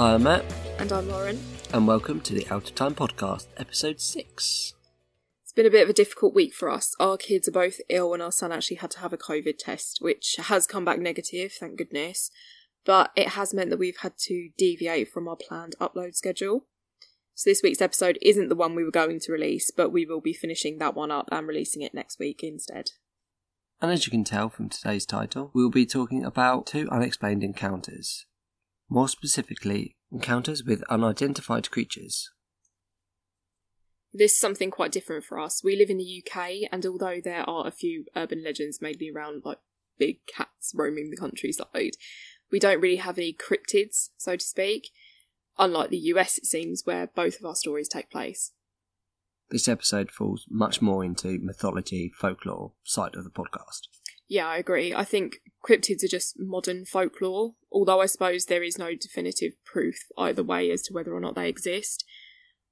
Hi, I'm Matt, And I'm Lauren. and welcome to the Out of Time Podcast, episode 6. It's been a bit of a difficult week for us. Our kids are both ill, and our son actually had to have a COVID test, which has come back negative, thank goodness. But it has meant that we've had to deviate from our planned upload schedule. So this week's episode isn't the one we were going to release, but we will be finishing that one up and releasing it next week instead. And as you can tell from today's title, we'll be talking about two unexplained encounters. More specifically, encounters with unidentified creatures. This is something quite different for us. We live in the UK, and although there are a few urban legends mainly around like big cats roaming the countryside, we don't really have any cryptids, so to speak. Unlike the US, it seems, where both of our stories take place. This episode falls much more into mythology, folklore side of the podcast. Yeah, I agree. I think cryptids are just modern folklore, although I suppose there is no definitive proof either way as to whether or not they exist.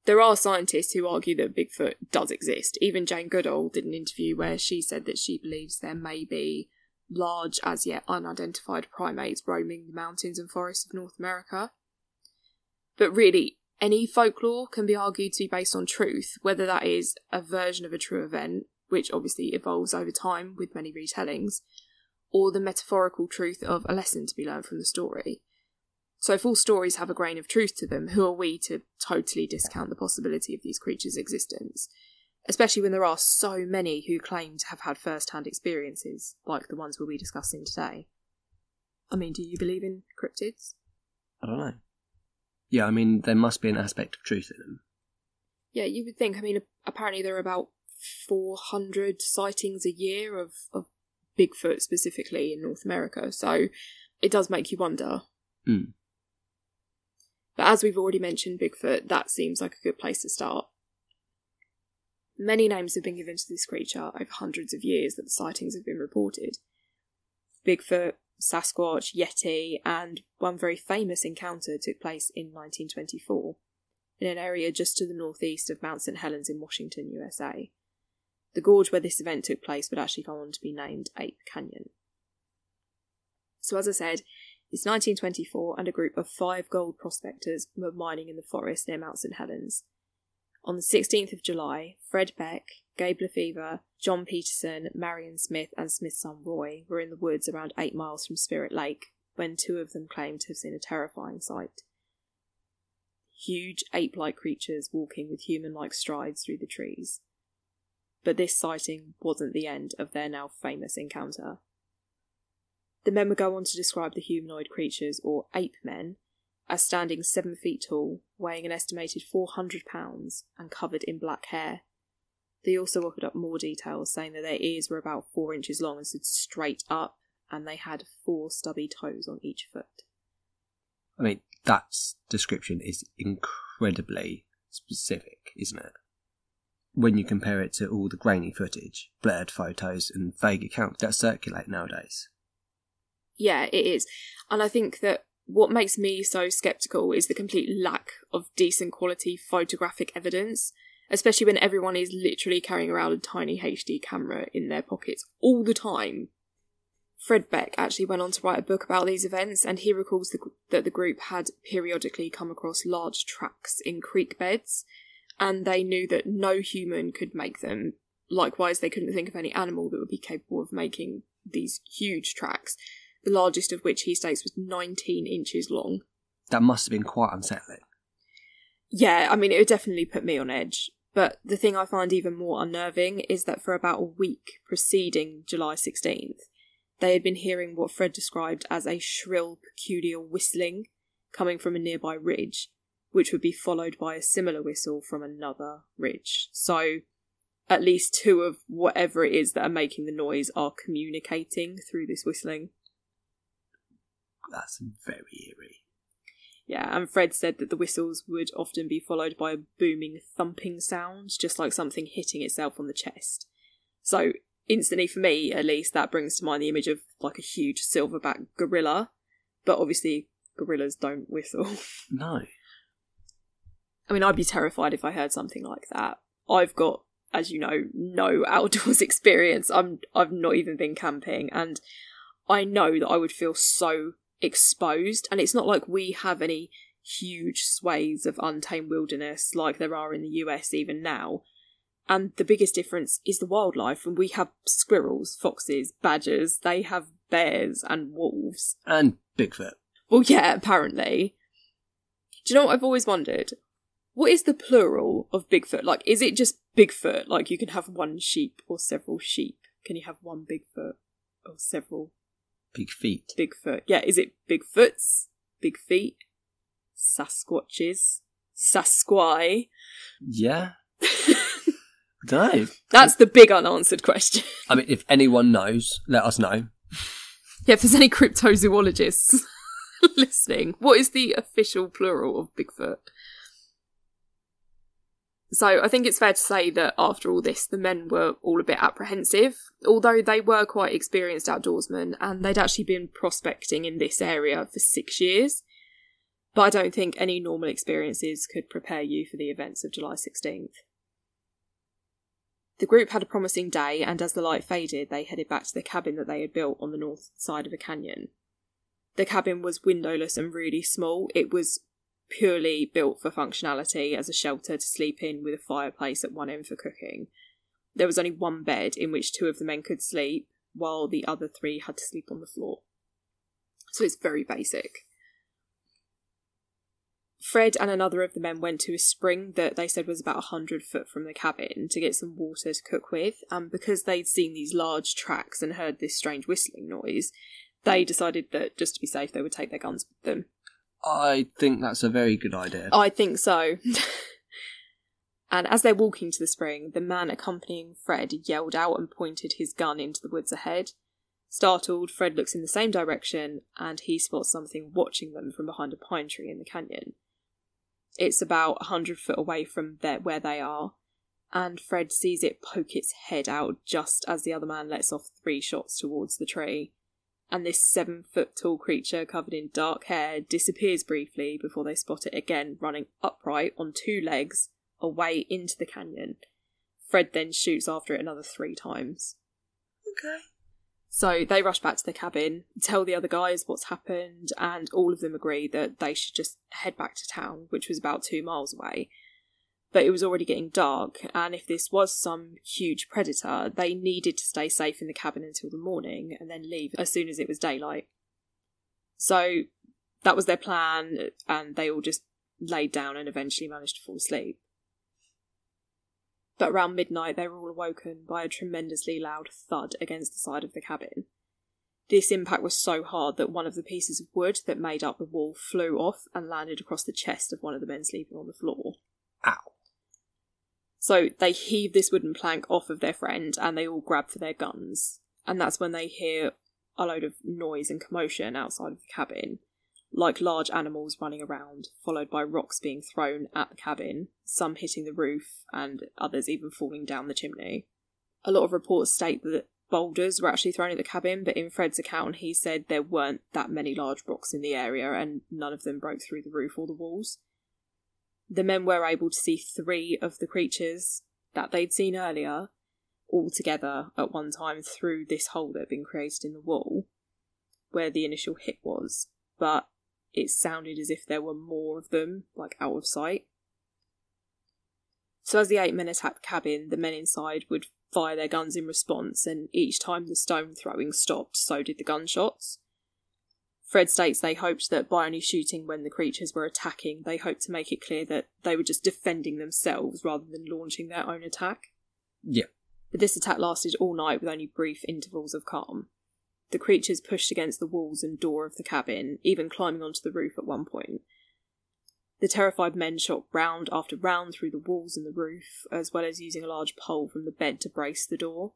There are scientists who argue that Bigfoot does exist. Even Jane Goodall did an interview where she said that she believes there may be large, as yet unidentified primates roaming the mountains and forests of North America. But really, any folklore can be argued to be based on truth, whether that is a version of a true event, which obviously evolves over time with many retellings, or the metaphorical truth of a lesson to be learned from the story. So, if all stories have a grain of truth to them, who are we to totally discount the possibility of these creatures' existence? Especially when there are so many who claim to have had first hand experiences, like the ones we'll be discussing today. I mean, do you believe in cryptids? I don't know. Yeah, I mean, there must be an aspect of truth in them. Yeah, you would think. I mean, apparently there are about 400 sightings a year of, of Bigfoot specifically in North America, so it does make you wonder. Mm. But as we've already mentioned, Bigfoot, that seems like a good place to start. Many names have been given to this creature over hundreds of years that the sightings have been reported. Bigfoot, Sasquatch, Yeti, and one very famous encounter took place in 1924 in an area just to the northeast of Mount St. Helens in Washington, USA. The gorge where this event took place would actually go on to be named Ape Canyon. So, as I said, it's 1924, and a group of five gold prospectors were mining in the forest near Mount St. Helens. On the 16th of July, Fred Beck, Gabe Lefevre, John Peterson, Marion Smith, and Smith's son Roy were in the woods around eight miles from Spirit Lake when two of them claimed to have seen a terrifying sight. Huge ape like creatures walking with human like strides through the trees. But this sighting wasn't the end of their now famous encounter. The men would go on to describe the humanoid creatures, or ape men, as standing seven feet tall, weighing an estimated 400 pounds, and covered in black hair. They also offered up more details, saying that their ears were about four inches long and stood straight up, and they had four stubby toes on each foot. I mean, that description is incredibly specific, isn't it? When you compare it to all the grainy footage, blurred photos, and vague accounts that circulate nowadays. Yeah, it is. And I think that what makes me so skeptical is the complete lack of decent quality photographic evidence, especially when everyone is literally carrying around a tiny HD camera in their pockets all the time. Fred Beck actually went on to write a book about these events, and he recalls the, that the group had periodically come across large tracks in creek beds, and they knew that no human could make them. Likewise, they couldn't think of any animal that would be capable of making these huge tracks, the largest of which he states was 19 inches long. That must have been quite unsettling. Yeah, I mean, it would definitely put me on edge. But the thing I find even more unnerving is that for about a week preceding July 16th, they had been hearing what Fred described as a shrill, peculiar whistling coming from a nearby ridge, which would be followed by a similar whistle from another ridge. So, at least two of whatever it is that are making the noise are communicating through this whistling. That's very eerie. Yeah, and Fred said that the whistles would often be followed by a booming thumping sound, just like something hitting itself on the chest. So, instantly for me, at least, that brings to mind the image of like a huge silverback gorilla. But obviously, gorillas don't whistle. No. I mean, I'd be terrified if I heard something like that. I've got, as you know, no outdoors experience. I'm I've not even been camping, and I know that I would feel so exposed. And it's not like we have any huge swathes of untamed wilderness like there are in the US even now. And the biggest difference is the wildlife. And we have squirrels, foxes, badgers, they have bears and wolves. And Bigfoot. Well, yeah, apparently. Do you know what I've always wondered? What is the plural of Bigfoot? Like, is it just Bigfoot? Like, you can have one sheep or several sheep. Can you have one Bigfoot or several Big feet. Bigfoot? Yeah, is it Bigfoots? Big feet? Sasquatches? Sasquai? Yeah. Don't. That's the big unanswered question. I mean, if anyone knows, let us know. Yeah, if there's any cryptozoologists listening, what is the official plural of Bigfoot? So I think it's fair to say that after all this, the men were all a bit apprehensive, although they were quite experienced outdoorsmen and they'd actually been prospecting in this area for six years. But I don't think any normal experiences could prepare you for the events of July 16th. The group had a promising day, and as the light faded, they headed back to the cabin that they had built on the north side of a canyon. The cabin was windowless and really small. It was purely built for functionality as a shelter to sleep in with a fireplace at one end for cooking. There was only one bed in which two of the men could sleep, while the other three had to sleep on the floor. So it's very basic. Fred and another of the men went to a spring that they said was about a hundred foot from the cabin to get some water to cook with, and because they'd seen these large tracks and heard this strange whistling noise, they decided that just to be safe they would take their guns with them. I think that's a very good idea. I think so. and as they're walking to the spring, the man accompanying Fred yelled out and pointed his gun into the woods ahead. Startled, Fred looks in the same direction and he spots something watching them from behind a pine tree in the canyon. It's about a hundred foot away from where they are, and Fred sees it poke its head out just as the other man lets off three shots towards the tree. And this seven foot tall creature covered in dark hair disappears briefly before they spot it again running upright on two legs away into the canyon. Fred then shoots after it another three times. Okay. So they rush back to the cabin, tell the other guys what's happened, and all of them agree that they should just head back to town, which was about two miles away. But it was already getting dark, and if this was some huge predator, they needed to stay safe in the cabin until the morning and then leave as soon as it was daylight. So that was their plan, and they all just laid down and eventually managed to fall asleep. But around midnight, they were all awoken by a tremendously loud thud against the side of the cabin. This impact was so hard that one of the pieces of wood that made up the wall flew off and landed across the chest of one of the men sleeping on the floor. Ow. So they heave this wooden plank off of their friend and they all grab for their guns. And that's when they hear a load of noise and commotion outside of the cabin like large animals running around, followed by rocks being thrown at the cabin, some hitting the roof, and others even falling down the chimney. A lot of reports state that boulders were actually thrown at the cabin, but in Fred's account, he said there weren't that many large rocks in the area and none of them broke through the roof or the walls. The men were able to see three of the creatures that they'd seen earlier all together at one time through this hole that had been created in the wall where the initial hit was, but it sounded as if there were more of them, like out of sight. So as the ape men attacked the cabin, the men inside would fire their guns in response, and each time the stone throwing stopped, so did the gunshots. Fred states they hoped that by only shooting when the creatures were attacking, they hoped to make it clear that they were just defending themselves rather than launching their own attack. Yeah. But this attack lasted all night with only brief intervals of calm. The creatures pushed against the walls and door of the cabin, even climbing onto the roof at one point. The terrified men shot round after round through the walls and the roof, as well as using a large pole from the bed to brace the door.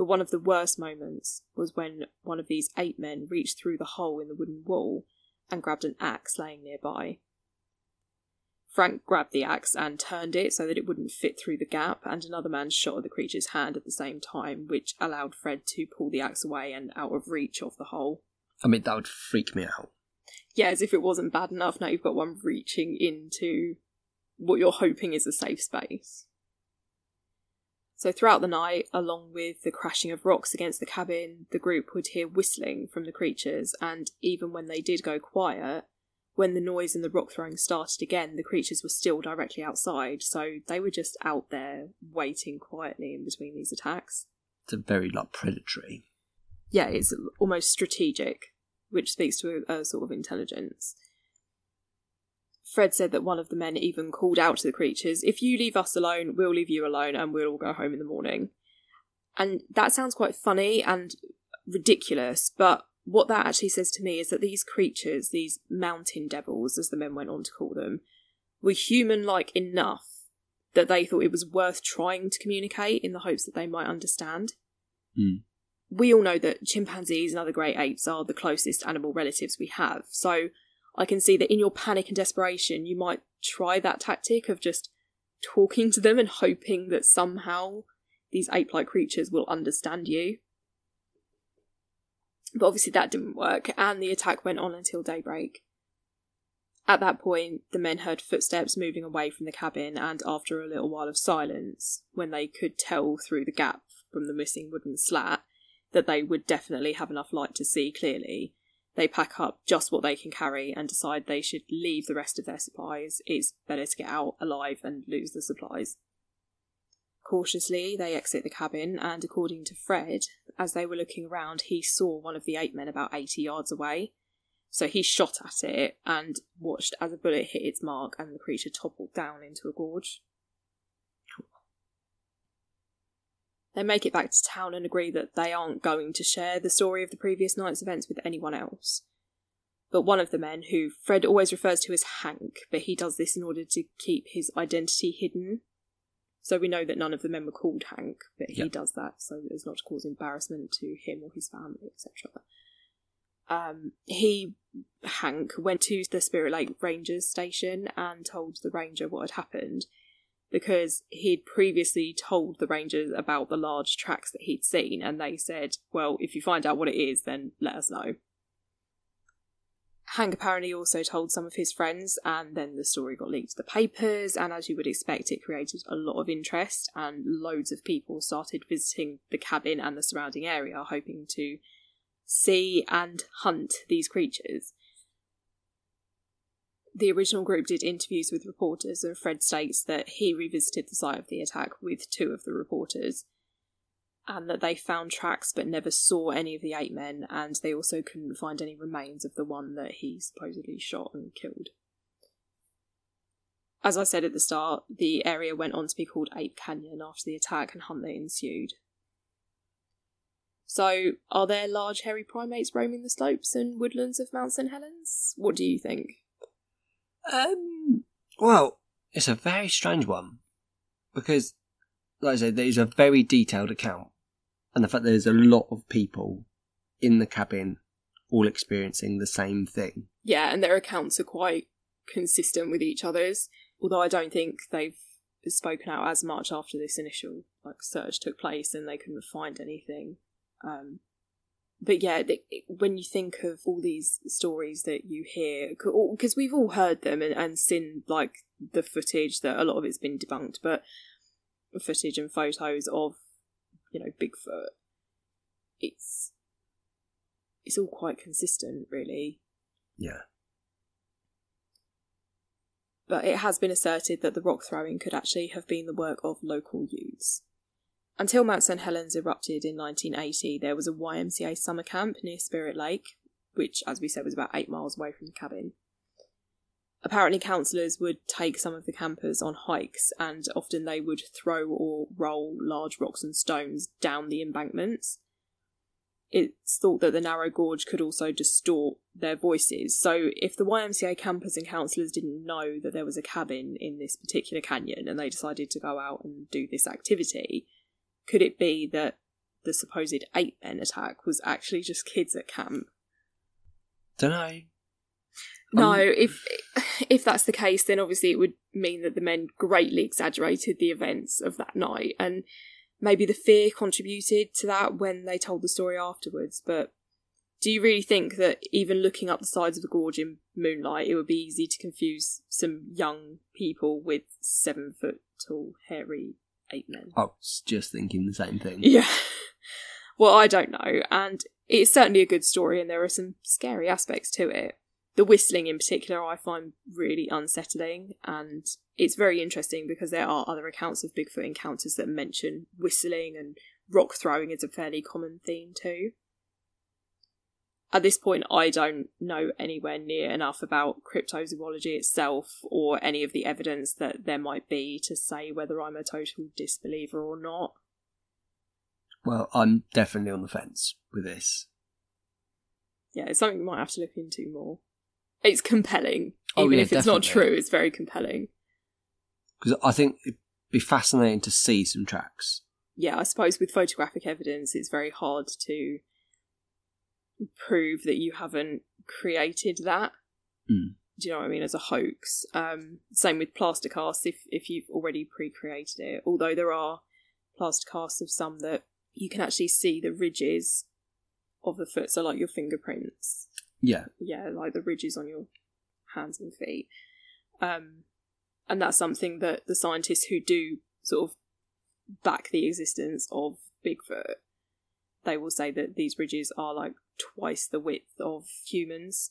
But one of the worst moments was when one of these ape men reached through the hole in the wooden wall and grabbed an axe laying nearby. Frank grabbed the axe and turned it so that it wouldn't fit through the gap, and another man shot at the creature's hand at the same time, which allowed Fred to pull the axe away and out of reach of the hole. I mean, that would freak me out. Yeah, as if it wasn't bad enough, now you've got one reaching into what you're hoping is a safe space. So, throughout the night, along with the crashing of rocks against the cabin, the group would hear whistling from the creatures, and even when they did go quiet, when the noise and the rock throwing started again, the creatures were still directly outside, so they were just out there waiting quietly in between these attacks. It's a very like predatory. Yeah, it's almost strategic, which speaks to a, a sort of intelligence. Fred said that one of the men even called out to the creatures, If you leave us alone, we'll leave you alone and we'll all go home in the morning. And that sounds quite funny and ridiculous, but what that actually says to me is that these creatures, these mountain devils, as the men went on to call them, were human like enough that they thought it was worth trying to communicate in the hopes that they might understand. Mm. We all know that chimpanzees and other great apes are the closest animal relatives we have, so I can see that in your panic and desperation, you might try that tactic of just talking to them and hoping that somehow these ape like creatures will understand you. But obviously, that didn't work, and the attack went on until daybreak. At that point, the men heard footsteps moving away from the cabin, and after a little while of silence, when they could tell through the gap from the missing wooden slat that they would definitely have enough light to see clearly, they pack up just what they can carry and decide they should leave the rest of their supplies. It's better to get out alive and lose the supplies. Cautiously, they exit the cabin, and according to Fred, as they were looking around, he saw one of the ape men about 80 yards away. So he shot at it and watched as a bullet hit its mark and the creature toppled down into a gorge. They make it back to town and agree that they aren't going to share the story of the previous night's events with anyone else. But one of the men, who Fred always refers to as Hank, but he does this in order to keep his identity hidden. So we know that none of the men were called Hank, but he Yep. does that so as not to cause embarrassment to him or his family, etc. Um, he, Hank, went to the Spirit Lake Rangers station and told the ranger what had happened because he'd previously told the rangers about the large tracks that he'd seen, and they said, Well, if you find out what it is, then let us know. Hank apparently also told some of his friends, and then the story got leaked to the papers, and as you would expect, it created a lot of interest, and loads of people started visiting the cabin and the surrounding area, hoping to see and hunt these creatures. The original group did interviews with reporters, and Fred states that he revisited the site of the attack with two of the reporters, and that they found tracks but never saw any of the ape men, and they also couldn't find any remains of the one that he supposedly shot and killed. As I said at the start, the area went on to be called Ape Canyon after the attack and hunt that ensued. So, are there large hairy primates roaming the slopes and woodlands of Mount St. Helens? What do you think? Um, well, it's a very strange one because, like I said, there's a very detailed account, and the fact that there's a lot of people in the cabin all experiencing the same thing. Yeah, and their accounts are quite consistent with each other's, although I don't think they've spoken out as much after this initial like search took place and they couldn't find anything. Um, but yeah, when you think of all these stories that you hear, because we've all heard them and, and seen like the footage that a lot of it's been debunked, but footage and photos of you know Bigfoot, it's it's all quite consistent, really. Yeah. but it has been asserted that the rock throwing could actually have been the work of local youths. Until Mount St. Helens erupted in 1980, there was a YMCA summer camp near Spirit Lake, which, as we said, was about eight miles away from the cabin. Apparently, counsellors would take some of the campers on hikes, and often they would throw or roll large rocks and stones down the embankments. It's thought that the narrow gorge could also distort their voices. So, if the YMCA campers and counsellors didn't know that there was a cabin in this particular canyon and they decided to go out and do this activity, could it be that the supposed ape men attack was actually just kids at camp? Don't know. No, Um, if if that's the case, then obviously it would mean that the men greatly exaggerated the events of that night, and maybe the fear contributed to that when they told the story afterwards. But do you really think that even looking up the sides of the gorge in moonlight, it would be easy to confuse some young people with seven foot tall, hairy ape men? I was just thinking the same thing. Yeah. Well, I don't know, and it's certainly a good story, and there are some scary aspects to it. The whistling in particular I find really unsettling and it's very interesting because there are other accounts of Bigfoot encounters that mention whistling and rock throwing is a fairly common theme too. At this point, I don't know anywhere near enough about cryptozoology itself or any of the evidence that there might be to say whether I'm a total disbeliever or not. Well, I'm definitely on the fence with this. Yeah, it's something we might have to look into more. It's compelling. Oh, Even yeah, if it's not true, it's very compelling. Because I think it'd be fascinating to see some tracks. yeah, I suppose with photographic evidence, it's very hard to prove that you haven't created that. Mm. Do you know what I mean? As a hoax. Um, same with plaster casts. If if you've already pre-created it, although there are plaster casts of some that you can actually see the ridges of the foot, so like your fingerprints. Yeah. Yeah, like the ridges on your hands and feet. Um, and that's something that the scientists who do sort of back the existence of Bigfoot, they will say that these ridges are like twice the width of humans.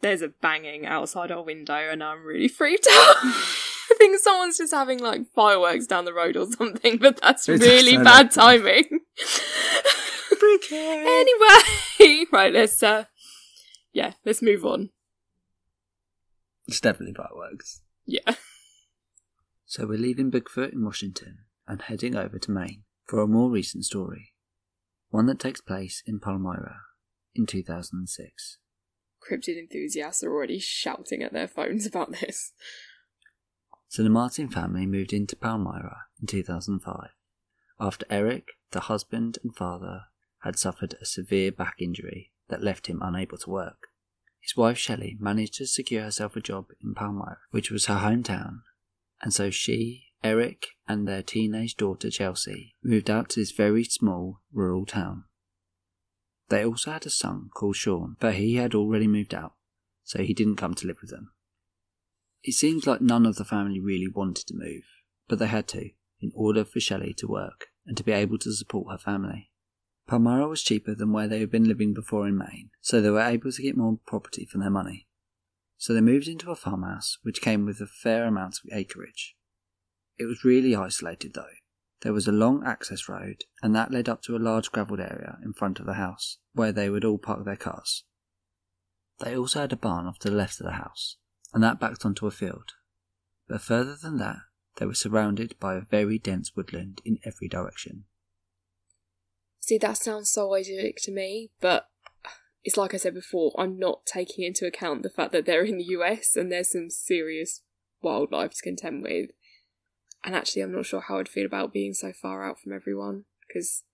There's a banging outside our window, and I'm really freaked out. I think someone's just having like fireworks down the road or something, but that's It's really so bad timing. anyway, right, let's uh, yeah, let's move on. It's definitely fireworks. Yeah. So we're leaving Bigfoot in Washington and heading over to Maine for a more recent story. One that takes place in Palmyra in 2006. Cryptid enthusiasts are already shouting at their phones about this. So the Martin family moved into Palmyra in 2005 after Eric, the husband and father, had suffered a severe back injury that left him unable to work. His wife Shelley managed to secure herself a job in Palmyra, which was her hometown, and so she, Eric, and their teenage daughter Chelsea moved out to this very small rural town. They also had a son called Sean, but he had already moved out, so he didn't come to live with them. It seems like none of the family really wanted to move, but they had to, in order for Shelley to work and to be able to support her family. Palmyra was cheaper than where they had been living before in Maine, so they were able to get more property for their money. So they moved into a farmhouse which came with a fair amount of acreage. It was really isolated though. There was a long access road, and that led up to a large gravelled area in front of the house, where they would all park their cars. They also had a barn off to the left of the house, and that backed onto a field. But further than that, they were surrounded by a very dense woodland in every direction. See, that sounds so idyllic to me, but it's like I said before, I'm not taking into account the fact that they're in the US and there's some serious wildlife to contend with. And actually, I'm not sure how I'd feel about being so far out from everyone, because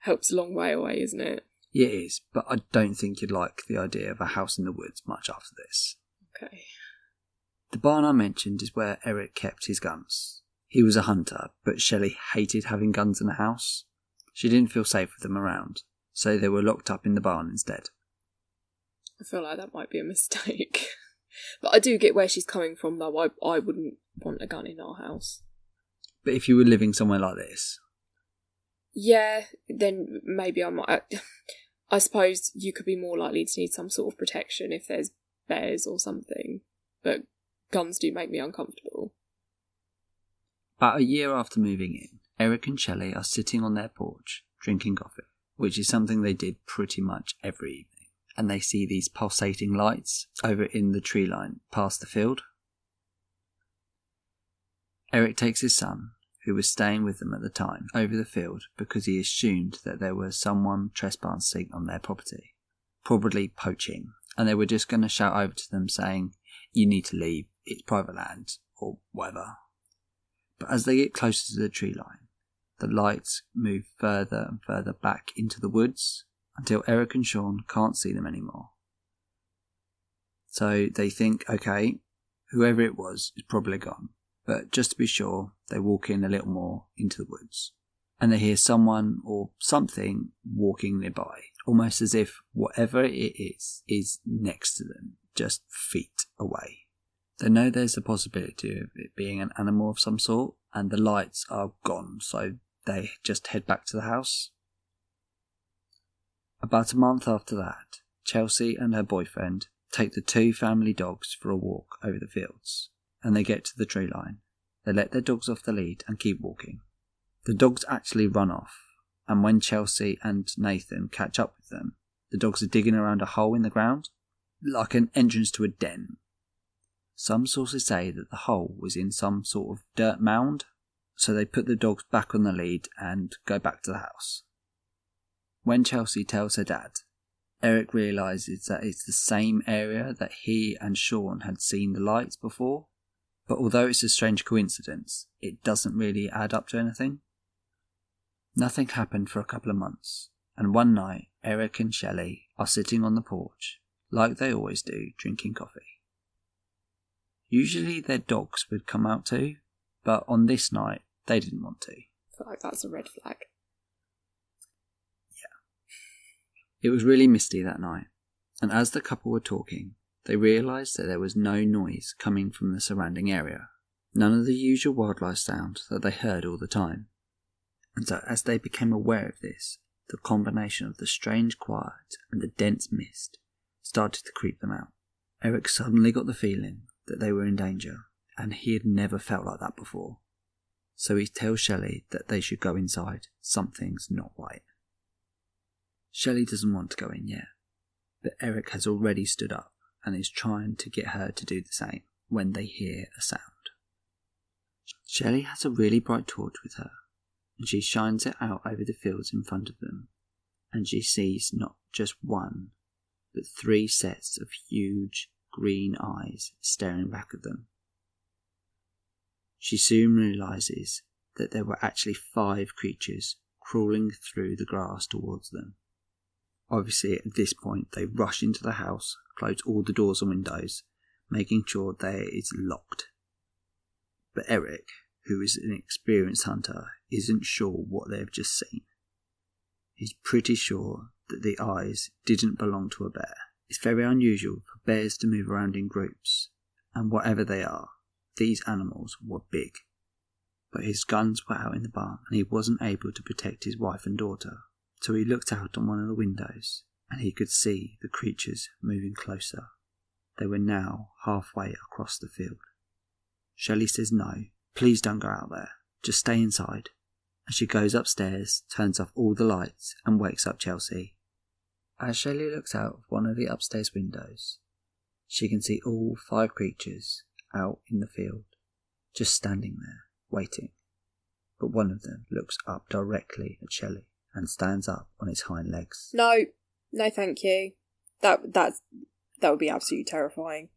help's a long way away, isn't it? Yeah, it is, but I don't think you'd like the idea of a house in the woods much after this. Okay. The barn I mentioned is where Eric kept his guns. He was a hunter, but Shelley hated having guns in the house. She didn't feel safe with them around, so they were locked up in the barn instead. I feel like that might be a mistake. but I do get where she's coming from, though. I, I wouldn't want a gun in our house. But if you were living somewhere like this, Yeah, then maybe I might. I suppose you could be more likely to need some sort of protection if there's bears or something. But guns do make me uncomfortable. about a year after moving in, Eric and Shelley are sitting on their porch drinking coffee, which is something they did pretty much every evening. And they see these pulsating lights over in the tree line past the field. Eric takes his son, who was staying with them at the time, over the field because he assumed that there was someone trespassing on their property, probably poaching, and they were just going to shout over to them saying, You need to leave, it's private land, or whatever. But as they get closer to the tree line, the lights move further and further back into the woods until Eric and Sean can't see them anymore. So they think, okay, whoever it was is probably gone. But just to be sure, they walk in a little more into the woods. And they hear someone or something walking nearby, almost as if whatever it is is next to them, just feet away. They know there's a possibility of it being an animal of some sort, and the lights are gone, so they just head back to the house. About a month after that, Chelsea and her boyfriend take the two family dogs for a walk over the fields, and they get to the tree line. They let their dogs off the lead and keep walking. The dogs actually run off, and when Chelsea and Nathan catch up with them, the dogs are digging around a hole in the ground, like an entrance to a den. Some sources say that the hole was in some sort of dirt mound, so they put the dogs back on the lead and go back to the house. When Chelsea tells her dad, Eric realizes that it's the same area that he and Sean had seen the lights before, but although it's a strange coincidence, it doesn't really add up to anything. Nothing happened for a couple of months, and one night Eric and Shelley are sitting on the porch, like they always do, drinking coffee. Usually their dogs would come out too, but on this night they didn't want to. I feel like that's a red flag. Yeah. It was really misty that night, and as the couple were talking, they realised that there was no noise coming from the surrounding area, none of the usual wildlife sounds that they heard all the time. And so, as they became aware of this, the combination of the strange quiet and the dense mist started to creep them out. Eric suddenly got the feeling that they were in danger, and he had never felt like that before. So he tells Shelley that they should go inside. Something's not right. Shelley doesn't want to go in yet, but Eric has already stood up and is trying to get her to do the same when they hear a sound. Shelley has a really bright torch with her, and she shines it out over the fields in front of them, and she sees not just one, but three sets of huge green eyes staring back at them. She soon realizes that there were actually five creatures crawling through the grass towards them. Obviously, at this point, they rush into the house, close all the doors and windows, making sure there is locked. But Eric, who is an experienced hunter, isn't sure what they've just seen. He's pretty sure that the eyes didn't belong to a bear. It's very unusual for bears to move around in groups, and whatever they are, these animals were big. But his guns were out in the barn, and he wasn't able to protect his wife and daughter so he looked out on one of the windows and he could see the creatures moving closer. They were now halfway across the field. Shelley says no, please don't go out there, just stay inside. And she goes upstairs, turns off all the lights, and wakes up Chelsea. As Shelley looks out of one of the upstairs windows, she can see all five creatures out in the field, just standing there, waiting. But one of them looks up directly at Shelley and stands up on its hind legs. No, no, thank you. That that's that would be absolutely terrifying.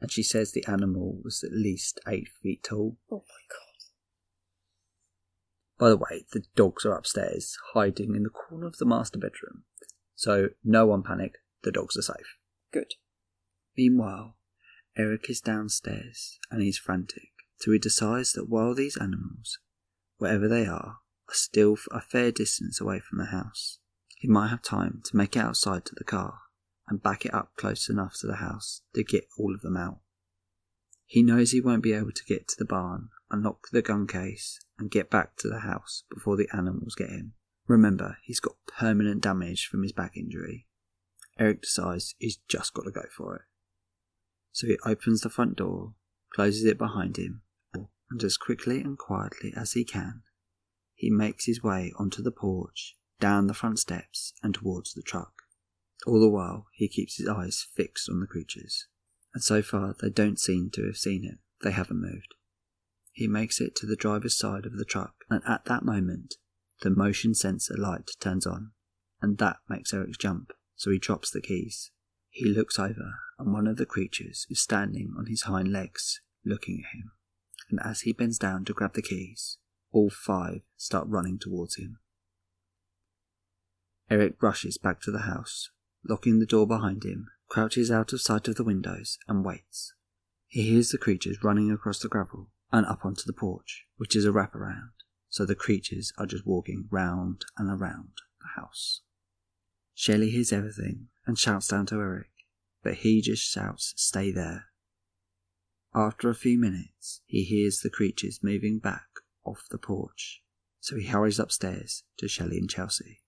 And she says the animal was at least eight feet tall. Oh my god. By the way, the dogs are upstairs, hiding in the corner of the master bedroom. So no one panic, the dogs are safe. Good. Meanwhile, Eric is downstairs and he's frantic. So he decides that while these animals, wherever they are, are still a fair distance away from the house. He might have time to make it outside to the car and back it up close enough to the house to get all of them out. He knows he won't be able to get to the barn, unlock the gun case, and get back to the house before the animals get him. Remember, he's got permanent damage from his back injury. Eric decides he's just got to go for it. So he opens the front door, closes it behind him, and as quickly and quietly as he can, he makes his way onto the porch, down the front steps, and towards the truck. All the while, he keeps his eyes fixed on the creatures, and so far they don't seem to have seen him. They haven't moved. He makes it to the driver's side of the truck, and at that moment, the motion sensor light turns on, and that makes Eric jump, so he drops the keys. He looks over, and one of the creatures is standing on his hind legs, looking at him, and as he bends down to grab the keys, all five start running towards him. Eric rushes back to the house, locking the door behind him, crouches out of sight of the windows, and waits. He hears the creatures running across the gravel and up onto the porch, which is a wraparound, so the creatures are just walking round and around the house. Shelley hears everything and shouts down to Eric, but he just shouts, Stay there. After a few minutes, he hears the creatures moving back off the porch, so he hurries upstairs to Shelley and Chelsea.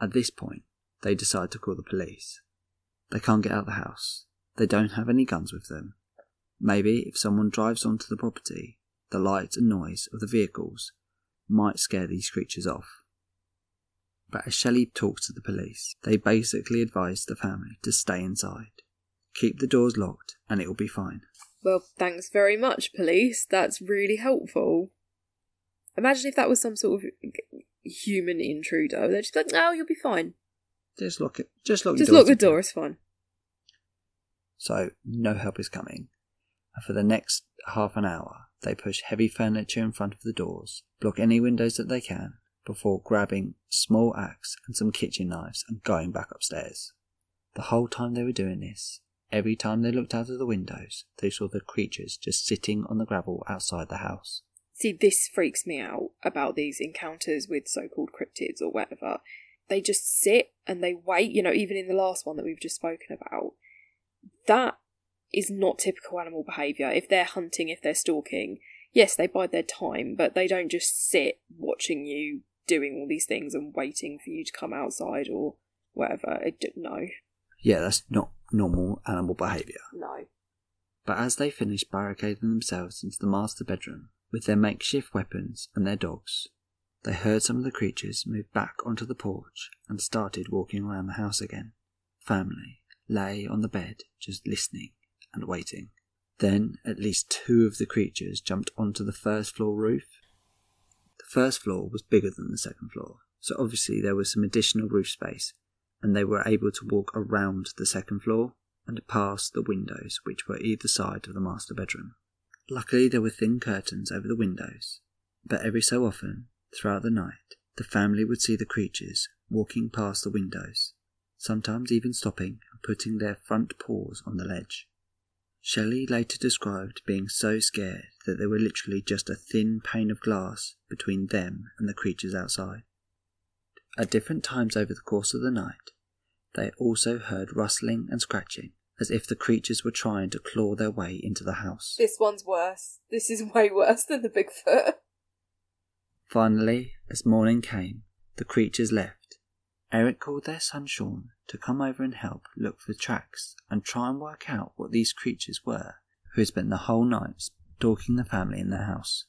At this point, they decide to call the police. They can't get out of the house. They don't have any guns with them. Maybe if someone drives onto the property, the light and noise of the vehicles might scare these creatures off. But as Shelley talks to the police, they basically advise the family to stay inside. Keep the doors locked and it will be fine. Well, thanks very much, police. That's really helpful. Imagine if that was some sort of human intruder. They'd just like, oh, you'll be fine. Just lock it. Just lock Just lock the door, it's fine. So no help is coming. And for the next half an hour, they push heavy furniture in front of the doors, block any windows that they can, before grabbing a small axe and some kitchen knives and going back upstairs. The whole time they were doing this, every time they looked out of the windows, they saw the creatures just sitting on the gravel outside the house. See, this freaks me out about these encounters with so called cryptids or whatever. They just sit and they wait, you know, even in the last one that we've just spoken about. That is not typical animal behaviour. If they're hunting, if they're stalking, yes, they bide their time, but they don't just sit watching you doing all these things and waiting for you to come outside or whatever. It, d- no, Yeah, that's not normal animal behaviour. no. But as they finished barricading themselves into the master bedroom with their makeshift weapons and their dogs, they heard some of the creatures move back onto the porch and started walking around the house again. Family lay on the bed just listening and waiting. Then at least two of the creatures jumped onto the first floor roof. The first floor was bigger than the second floor, so obviously there was some additional roof space, and they were able to walk around the second floor and past the windows which were either side of the master bedroom. Luckily, there were thin curtains over the windows, but every so often, throughout the night, the family would see the creatures walking past the windows, sometimes even stopping and putting their front paws on the ledge. Shelley later described being so scared that they were literally just a thin pane of glass between them and the creatures outside. At different times over the course of the night, they also heard rustling and scratching, as if the creatures were trying to claw their way into the house. This one's worse. This is way worse than the Bigfoot. Finally, as morning came, the creatures left. Eric called their son Sean to come over and help look for tracks and try and work out what these creatures were who had spent the whole night stalking the family in their house.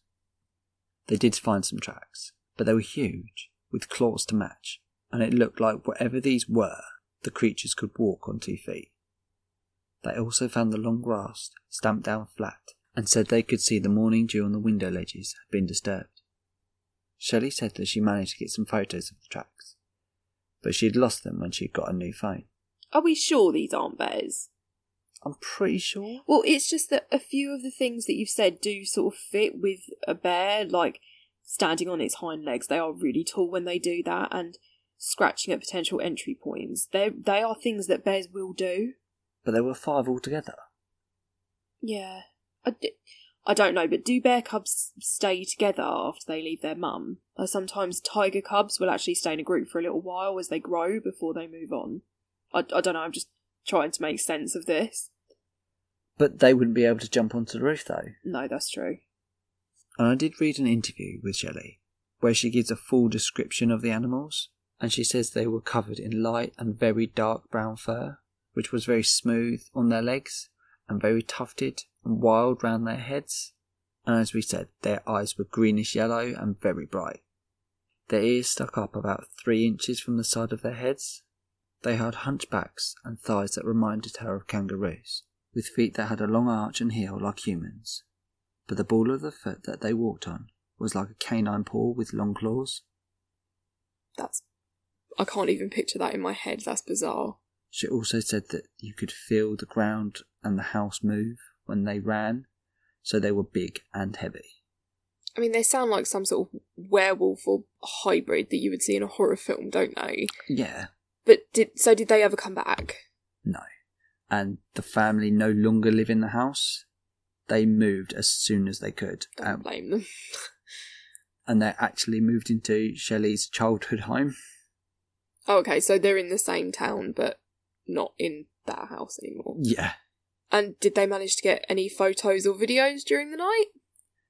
They did find some tracks, but they were huge, with claws to match, and it looked like whatever these were, the creatures could walk on two feet. They also found the long grass stamped down flat and said they could see the morning dew on the window ledges had been disturbed. Shelley said that she managed to get some photos of the tracks, but she had lost them when she'd got a new phone. Are we sure these aren't bears? I'm pretty sure. Well, it's just that a few of the things that you've said do sort of fit with a bear, like standing on its hind legs. They are really tall when they do that, and scratching at potential entry points. They they are things that bears will do. But there were five altogether. Yeah, I, d- I don't know, but do bear cubs stay together after they leave their mum? Or sometimes tiger cubs will actually stay in a group for a little while as they grow before they move on. I, I don't know. I'm just trying to make sense of this. But they wouldn't be able to jump onto the roof though. No, that's true. And I did read an interview with Shelley where she gives a full description of the animals, and she says they were covered in light and very dark brown fur, which was very smooth on their legs and very tufted and wild round their heads. And as we said, their eyes were greenish yellow and very bright. Their ears stuck up about three inches from the side of their heads. They had hunchbacks and thighs that reminded her of kangaroos, with feet that had a long arch and heel like humans. But the ball of the foot that they walked on was like a canine paw with long claws. That's. I can't even picture that in my head. That's bizarre. She also said that you could feel the ground and the house move when they ran, so they were big and heavy. I mean, they sound like some sort of werewolf or hybrid that you would see in a horror film, don't they? Yeah, But did so? Did they ever come back? no. And the family no longer live in the house. They moved as soon as they could. Don't Um, blame them. and they actually moved into Shelley's childhood home. Oh, okay, so they're in the same town, but not in that house anymore. Yeah. And did they manage to get any photos or videos during the night?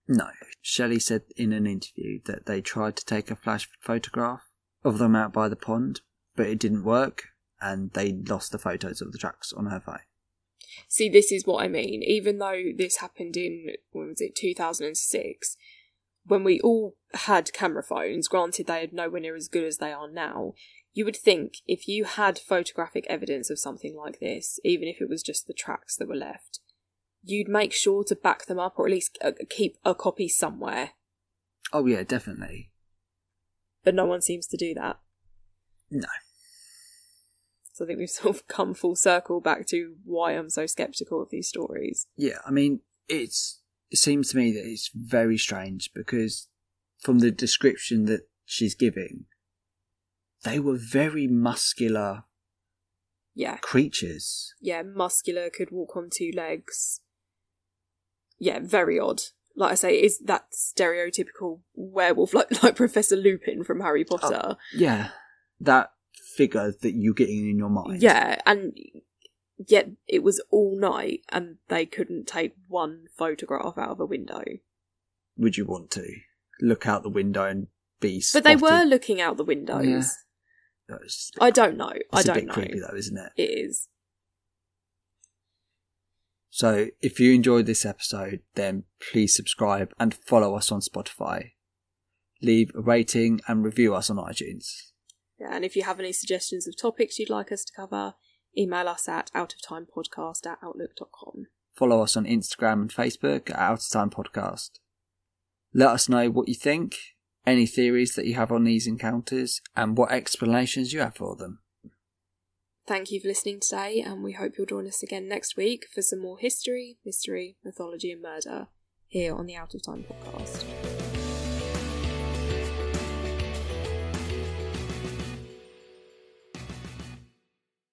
No. Shelley said in an interview that they tried to take a flash photograph of them out by the pond, but it didn't work, and they lost the photos of the tracks on her phone. See, this is what I mean. Even though this happened in, when was it, 2006, when we all had camera phones, granted they are nowhere near as good as they are now, you would think if you had photographic evidence of something like this, even if it was just the tracks that were left, you'd make sure to back them up or at least uh, keep a copy somewhere. Oh yeah, definitely. But no one seems to do that. No. So I think we've sort of come full circle back to why I'm so skeptical of these stories. Yeah, I mean, it's it seems to me that it's very strange because from the description that she's giving, they were very muscular Yeah. creatures. Yeah, muscular, could walk on two legs. Yeah, very odd. Like I say, is that stereotypical werewolf like like Professor Lupin from Harry oh, Potter? Yeah, that figure that you're getting in your mind. Yeah, and yet it was all night and they couldn't take one photograph out of a window. Would you want to look out the window and be? But they were looking out the windows. Yeah. That's a bit- I don't know. I it's a don't bit know. creepy though, isn't it? It is. So if you enjoyed this episode, then please subscribe and follow us on Spotify. Leave a rating and review us on iTunes. Yeah, and if you have any suggestions of topics you'd like us to cover, email us at outoftimepodcast at outlook.com. Follow us on Instagram and Facebook at Out of Time Podcast. Let us know what you think, any theories that you have on these encounters, and what explanations you have for them. Thank you for listening today, and we hope you'll join us again next week for some more history, mystery, mythology, and murder here on the Out of Time podcast.